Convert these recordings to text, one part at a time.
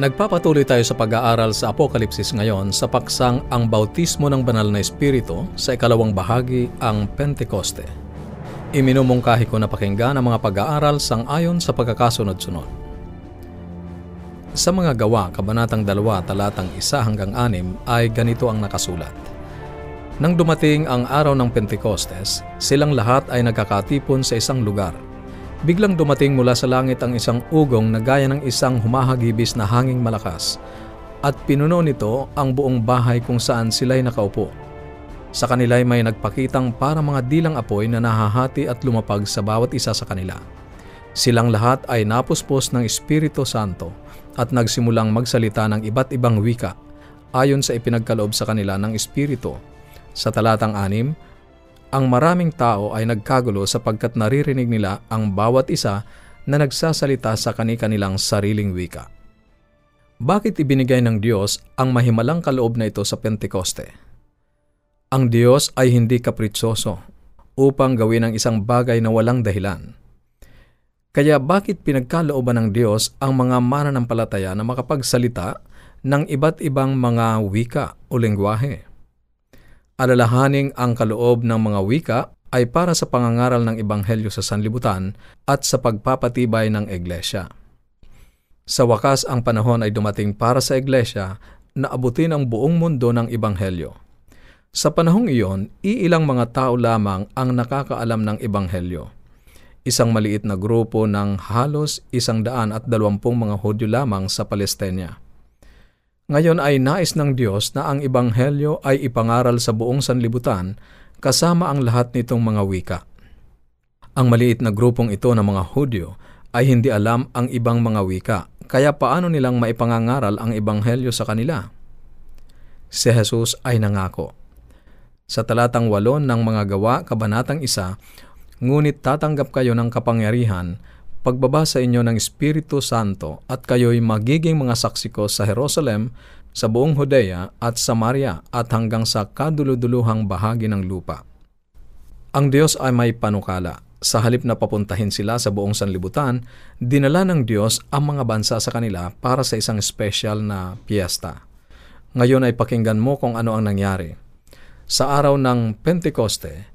Nagpapatuloy tayo sa pag-aaral sa Apokalipsis ngayon sa paksang ang bautismo ng banal na espiritu sa ikalawang bahagi ang Pentekoste. Iminumungkahi ko na pakinggan ang mga pag-aaral sang ayon sa pagkakasunod-sunod. Sa mga gawa, kabanatang 2, talatang 1 hanggang 6 ay ganito ang nakasulat. Nang dumating ang araw ng Pentekostes, silang lahat ay nagkakatipon sa isang lugar – Biglang dumating mula sa langit ang isang ugong na gaya ng isang humahagibis na hanging malakas at pinuno nito ang buong bahay kung saan sila'y nakaupo. Sa kanila'y may nagpakitang para mga dilang apoy na nahahati at lumapag sa bawat isa sa kanila. Silang lahat ay napuspos ng Espiritu Santo at nagsimulang magsalita ng iba't ibang wika ayon sa ipinagkaloob sa kanila ng Espiritu. Sa talatang anim, ang maraming tao ay nagkagulo sapagkat naririnig nila ang bawat isa na nagsasalita sa kani-kanilang sariling wika. Bakit ibinigay ng Diyos ang mahimalang kaloob na ito sa Pentekoste? Ang Diyos ay hindi kapritsoso upang gawin ang isang bagay na walang dahilan. Kaya bakit pinagkalooban ng Diyos ang mga mananampalataya na makapagsalita ng iba't ibang mga wika o lengguwahe? Alalahaning ang kaloob ng mga wika ay para sa pangangaral ng Ebanghelyo sa sanlibutan at sa pagpapatibay ng Iglesia. Sa wakas ang panahon ay dumating para sa Iglesia na abutin ang buong mundo ng Ebanghelyo. Sa panahong iyon, iilang mga tao lamang ang nakakaalam ng Ebanghelyo. Isang maliit na grupo ng halos isang daan at dalawampung mga Hudyo lamang sa Palestina. Ngayon ay nais ng Diyos na ang Ebanghelyo ay ipangaral sa buong sanlibutan kasama ang lahat nitong mga wika. Ang maliit na grupong ito ng mga Hudyo ay hindi alam ang ibang mga wika, kaya paano nilang maipangangaral ang Ebanghelyo sa kanila? Si Jesus ay nangako. Sa talatang 8 ng mga gawa, kabanatang isa, ngunit tatanggap kayo ng kapangyarihan pagbaba sa inyo ng Espiritu Santo at kayo'y magiging mga saksi ko sa Jerusalem, sa buong Hodea at Samaria at hanggang sa kaduluduluhang bahagi ng lupa. Ang Diyos ay may panukala. Sa halip na papuntahin sila sa buong sanlibutan, dinala ng Diyos ang mga bansa sa kanila para sa isang special na piyesta. Ngayon ay pakinggan mo kung ano ang nangyari. Sa araw ng Pentekoste,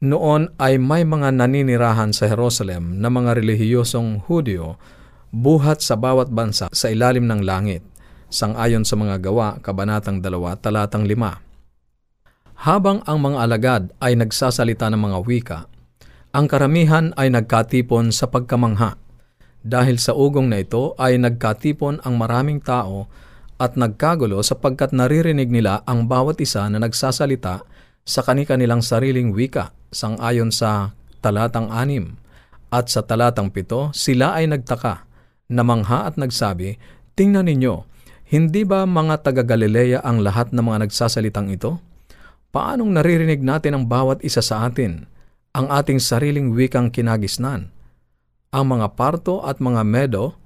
noon ay may mga naninirahan sa Jerusalem na mga relihiyosong Hudyo buhat sa bawat bansa sa ilalim ng langit, sangayon sa mga gawa, kabanatang 2, talatang 5. Habang ang mga alagad ay nagsasalita ng mga wika, ang karamihan ay nagkatipon sa pagkamangha. Dahil sa ugong na ito ay nagkatipon ang maraming tao at nagkagulo sapagkat naririnig nila ang bawat isa na nagsasalita sa kani-kanilang sariling wika sangayon sa talatang anim. At sa talatang pito, sila ay nagtaka, namangha at nagsabi, Tingnan ninyo, hindi ba mga taga-Galilea ang lahat ng mga nagsasalitang ito? Paanong naririnig natin ang bawat isa sa atin, ang ating sariling wikang kinagisnan? Ang mga Parto at mga Medo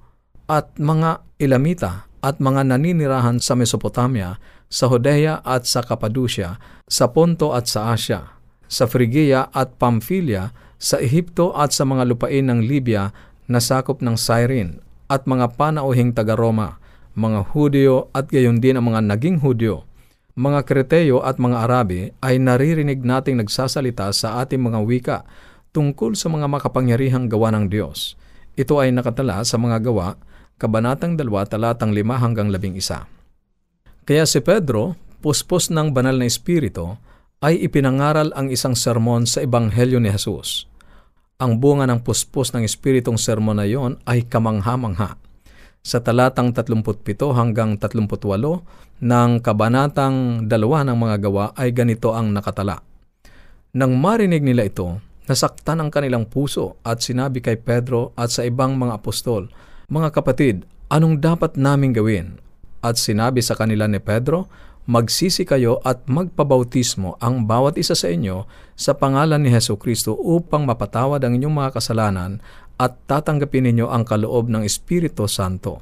at mga Ilamita at mga naninirahan sa Mesopotamia, sa Hodea at sa Kappadusya, sa Ponto at sa Asya, sa Phrygia at Pamphylia, sa Ehipto at sa mga lupain ng Libya na sakop ng Cyrene, at mga panauhing taga-Roma, mga Hudyo at gayon din ang mga naging Hudyo, mga Kreteyo at mga Arabi ay naririnig nating nagsasalita sa ating mga wika tungkol sa mga makapangyarihang gawa ng Diyos. Ito ay nakatala sa mga gawa Kabanatang 2, talatang 5 hanggang 11. Kaya si Pedro, puspos ng banal na espiritu, ay ipinangaral ang isang sermon sa Ebanghelyo ni Jesus. Ang bunga ng puspos ng espiritong sermon na iyon ay kamangha-mangha. Sa talatang 37 hanggang 38 ng kabanatang 2 ng mga gawa ay ganito ang nakatala. Nang marinig nila ito, nasaktan ang kanilang puso at sinabi kay Pedro at sa ibang mga apostol, mga kapatid, anong dapat naming gawin? At sinabi sa kanila ni Pedro, magsisi kayo at magpabautismo ang bawat isa sa inyo sa pangalan ni Heso Kristo upang mapatawad ang inyong mga kasalanan at tatanggapin ninyo ang kaloob ng Espiritu Santo.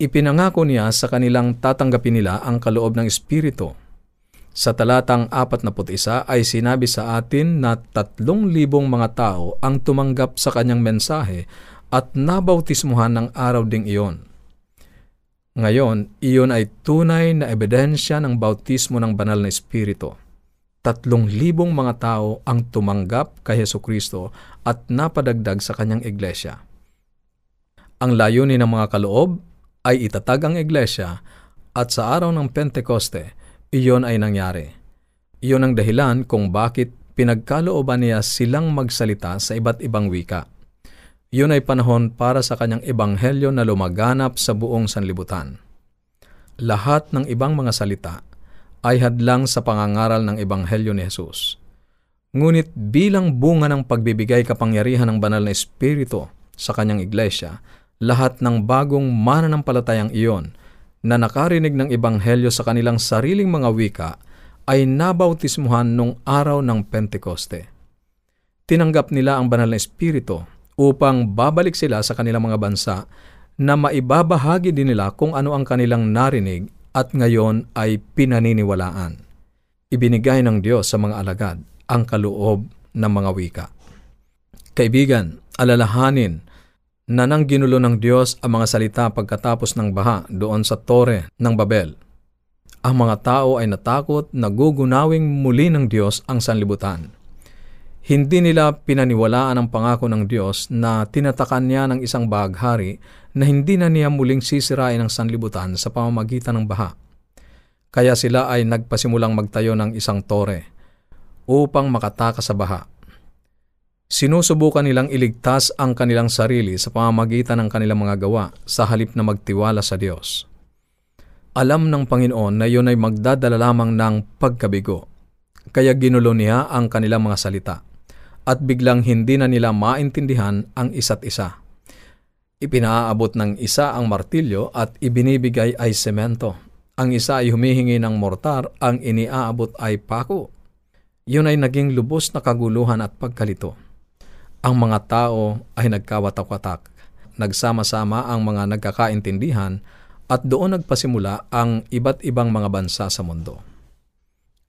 Ipinangako niya sa kanilang tatanggapin nila ang kaloob ng Espiritu. Sa talatang 41 ay sinabi sa atin na tatlong libong mga tao ang tumanggap sa kanyang mensahe at nabautismuhan ng araw ding iyon. Ngayon, iyon ay tunay na ebidensya ng bautismo ng banal na Espiritu. Tatlong libong mga tao ang tumanggap kay Heso Kristo at napadagdag sa kanyang iglesia. Ang layunin ng mga kaloob ay itatag ang iglesia at sa araw ng Pentekoste, iyon ay nangyari. Iyon ang dahilan kung bakit pinagkalooban niya silang magsalita sa iba't ibang wika. Iyon ay panahon para sa kanyang ebanghelyo na lumaganap sa buong sanlibutan. Lahat ng ibang mga salita ay hadlang sa pangangaral ng ebanghelyo ni Jesus. Ngunit bilang bunga ng pagbibigay kapangyarihan ng banal na Espiritu sa kanyang iglesia, lahat ng bagong mananampalatayang iyon na nakarinig ng ebanghelyo sa kanilang sariling mga wika ay nabautismuhan nung araw ng Pentekoste. Tinanggap nila ang banal na Espiritu upang babalik sila sa kanilang mga bansa na maibabahagi din nila kung ano ang kanilang narinig at ngayon ay pinaniniwalaan. Ibinigay ng Diyos sa mga alagad ang kaloob ng mga wika. Kaibigan, alalahanin na nang ginulo ng Diyos ang mga salita pagkatapos ng baha doon sa tore ng Babel. Ang mga tao ay natakot na gugunawing muli ng Diyos ang sanlibutan. Hindi nila pinaniwalaan ang pangako ng Diyos na tinatakan niya ng isang baghari na hindi na niya muling sisirain ang sanlibutan sa pamamagitan ng baha. Kaya sila ay nagpasimulang magtayo ng isang tore upang makatakas sa baha Sinusubukan nilang iligtas ang kanilang sarili sa pamamagitan ng kanilang mga gawa sa halip na magtiwala sa Diyos. Alam ng Panginoon na iyon ay magdadala lamang ng pagkabigo, kaya ginulo niya ang kanilang mga salita, at biglang hindi na nila maintindihan ang isa't isa. Ipinaabot ng isa ang martilyo at ibinibigay ay semento. Ang isa ay humihingi ng mortar, ang iniaabot ay pako. Yun ay naging lubos na kaguluhan at pagkalito ang mga tao ay nagkawatak-watak. Nagsama-sama ang mga nagkakaintindihan at doon nagpasimula ang iba't ibang mga bansa sa mundo.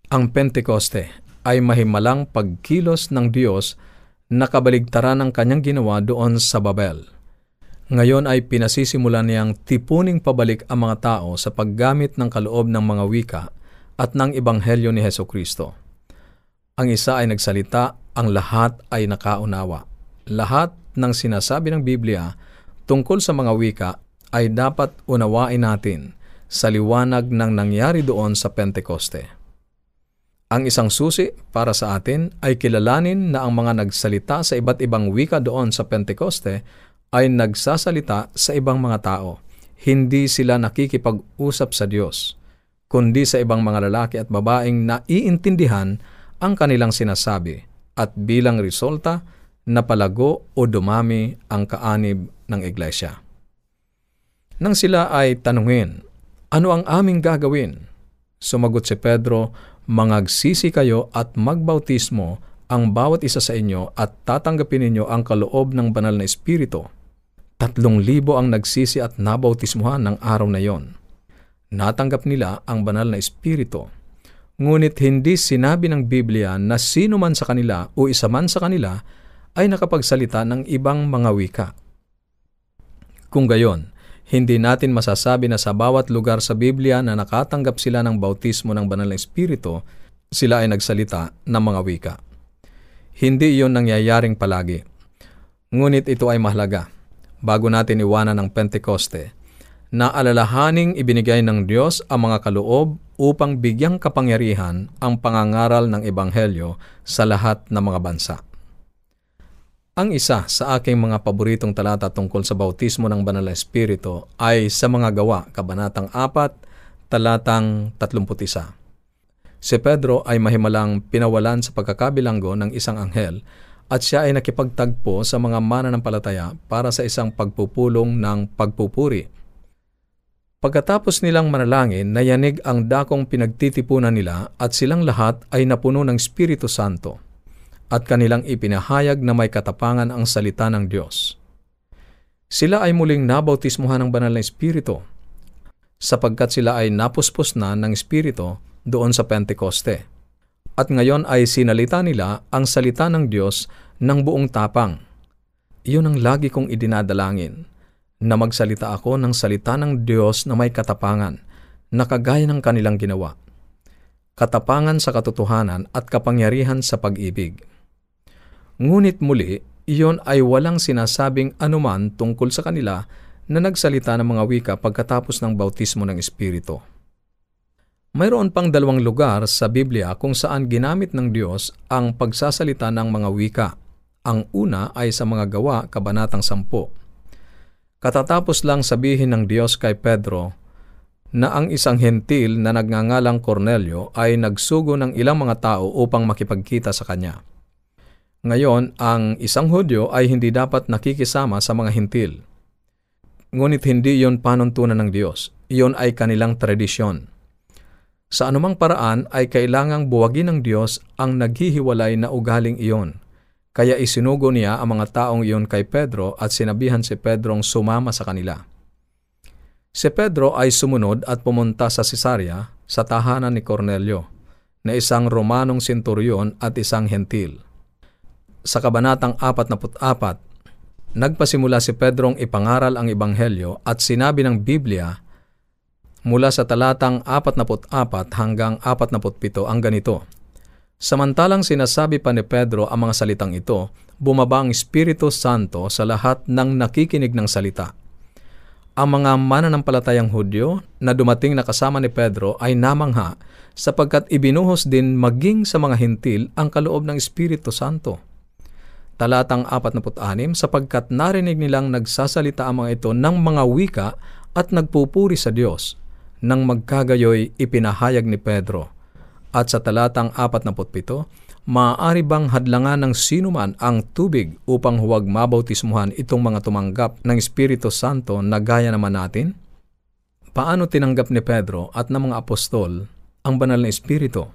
Ang Pentekoste ay mahimalang pagkilos ng Diyos na kabaligtaran ng kanyang ginawa doon sa Babel. Ngayon ay pinasisimula niyang tipuning pabalik ang mga tao sa paggamit ng kaloob ng mga wika at ng Ebanghelyo ni Heso Kristo. Ang isa ay nagsalita ang lahat ay nakaunawa. Lahat ng sinasabi ng Biblia tungkol sa mga wika ay dapat unawain natin sa liwanag ng nangyari doon sa Pentekoste. Ang isang susi para sa atin ay kilalanin na ang mga nagsalita sa iba't ibang wika doon sa Pentekoste ay nagsasalita sa ibang mga tao. Hindi sila nakikipag-usap sa Diyos, kundi sa ibang mga lalaki at babaeng naiintindihan ang kanilang sinasabi at bilang resulta, napalago o dumami ang kaanib ng iglesia. Nang sila ay tanungin, ano ang aming gagawin? Sumagot si Pedro, mangagsisi kayo at magbautismo ang bawat isa sa inyo at tatanggapin ninyo ang kaloob ng banal na Espiritu. Tatlong libo ang nagsisi at nabautismuhan ng araw na yon. Natanggap nila ang banal na Espiritu Ngunit hindi sinabi ng Biblia na sino man sa kanila o isa man sa kanila ay nakapagsalita ng ibang mga wika. Kung gayon, hindi natin masasabi na sa bawat lugar sa Biblia na nakatanggap sila ng bautismo ng banal na Espiritu, sila ay nagsalita ng mga wika. Hindi iyon nangyayaring palagi. Ngunit ito ay mahalaga. Bago natin iwanan ng Pentekoste, na alalahaning ibinigay ng Diyos ang mga kaloob upang bigyang kapangyarihan ang pangangaral ng Ebanghelyo sa lahat ng mga bansa. Ang isa sa aking mga paboritong talata tungkol sa bautismo ng Banal na Espiritu ay sa mga gawa, Kabanatang 4, talatang 31. Si Pedro ay mahimalang pinawalan sa pagkakabilanggo ng isang anghel at siya ay nakipagtagpo sa mga mananampalataya para sa isang pagpupulong ng pagpupuri Pagkatapos nilang manalangin, nayanig ang dakong pinagtitipunan nila at silang lahat ay napuno ng Espiritu Santo at kanilang ipinahayag na may katapangan ang salita ng Diyos. Sila ay muling nabautismuhan ng banal na Espiritu sapagkat sila ay napuspos na ng Espiritu doon sa Pentekoste. At ngayon ay sinalita nila ang salita ng Diyos ng buong tapang. Iyon ang lagi kong idinadalangin na magsalita ako ng salita ng Diyos na may katapangan, na kagaya ng kanilang ginawa. Katapangan sa katotohanan at kapangyarihan sa pag-ibig. Ngunit muli, iyon ay walang sinasabing anuman tungkol sa kanila na nagsalita ng mga wika pagkatapos ng bautismo ng Espiritu. Mayroon pang dalawang lugar sa Biblia kung saan ginamit ng Diyos ang pagsasalita ng mga wika. Ang una ay sa mga gawa, Kabanatang 10. Katatapos lang sabihin ng Diyos kay Pedro na ang isang hentil na nagngangalang Cornelio ay nagsugo ng ilang mga tao upang makipagkita sa kanya. Ngayon, ang isang Hudyo ay hindi dapat nakikisama sa mga hintil. Ngunit hindi iyon panuntunan ng Diyos. Iyon ay kanilang tradisyon. Sa anumang paraan ay kailangang buwagin ng Diyos ang naghihiwalay na ugaling iyon. Kaya isinugo niya ang mga taong iyon kay Pedro at sinabihan si Pedrong sumama sa kanila. Si Pedro ay sumunod at pumunta sa Cesarea sa tahanan ni Cornelio, na isang Romanong senturyon at isang hentil sa Kabanatang 44, nagpasimula si Pedrong ipangaral ang Ebanghelyo at sinabi ng Biblia mula sa talatang 44 hanggang 47 ang ganito. Samantalang sinasabi pa ni Pedro ang mga salitang ito, bumaba ang Espiritu Santo sa lahat ng nakikinig ng salita. Ang mga mananampalatayang Hudyo na dumating na kasama ni Pedro ay namangha sapagkat ibinuhos din maging sa mga hintil ang kaloob ng Espiritu Santo talatang 46, sapagkat narinig nilang nagsasalita ang mga ito ng mga wika at nagpupuri sa Diyos. Nang magkagayoy, ipinahayag ni Pedro. At sa talatang 47, maaari bang hadlangan ng sinuman ang tubig upang huwag mabautismuhan itong mga tumanggap ng Espiritu Santo na gaya naman natin? Paano tinanggap ni Pedro at ng mga apostol ang banal na Espiritu?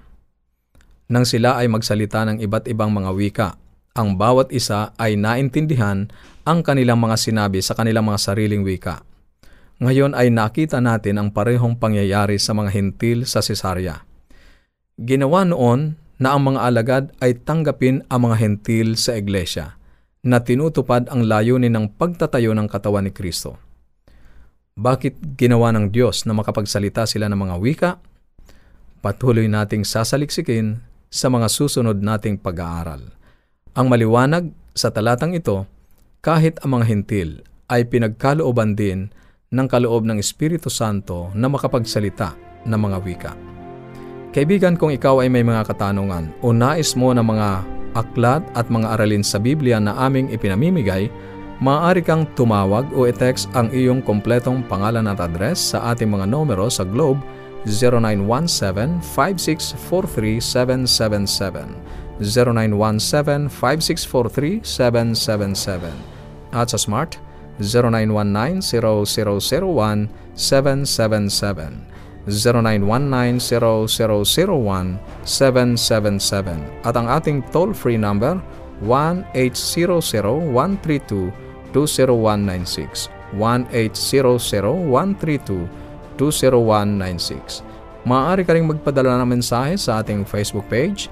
Nang sila ay magsalita ng iba't ibang mga wika ang bawat isa ay naintindihan ang kanilang mga sinabi sa kanilang mga sariling wika. Ngayon ay nakita natin ang parehong pangyayari sa mga hintil sa Cesarea. Ginawa noon na ang mga alagad ay tanggapin ang mga hentil sa iglesia na tinutupad ang layunin ng pagtatayo ng katawan ni Kristo. Bakit ginawa ng Diyos na makapagsalita sila ng mga wika? Patuloy nating sasaliksikin sa mga susunod nating pag-aaral. Ang maliwanag sa talatang ito, kahit ang mga hintil ay pinagkalooban din ng kaloob ng Espiritu Santo na makapagsalita ng mga wika. Kaibigan, kung ikaw ay may mga katanungan o nais mo ng mga aklat at mga aralin sa Biblia na aming ipinamimigay, maaari kang tumawag o i-text ang iyong kompletong pangalan at address sa ating mga numero sa Globe 0917 5643 777 0917-5643-777. At sa Smart 0919-0001-777 0919-0001-777 at ang ating toll-free number 1-800-132-20196 1-800-132-20196 Maaari ka rin magpadala ng mensahe sa ating Facebook page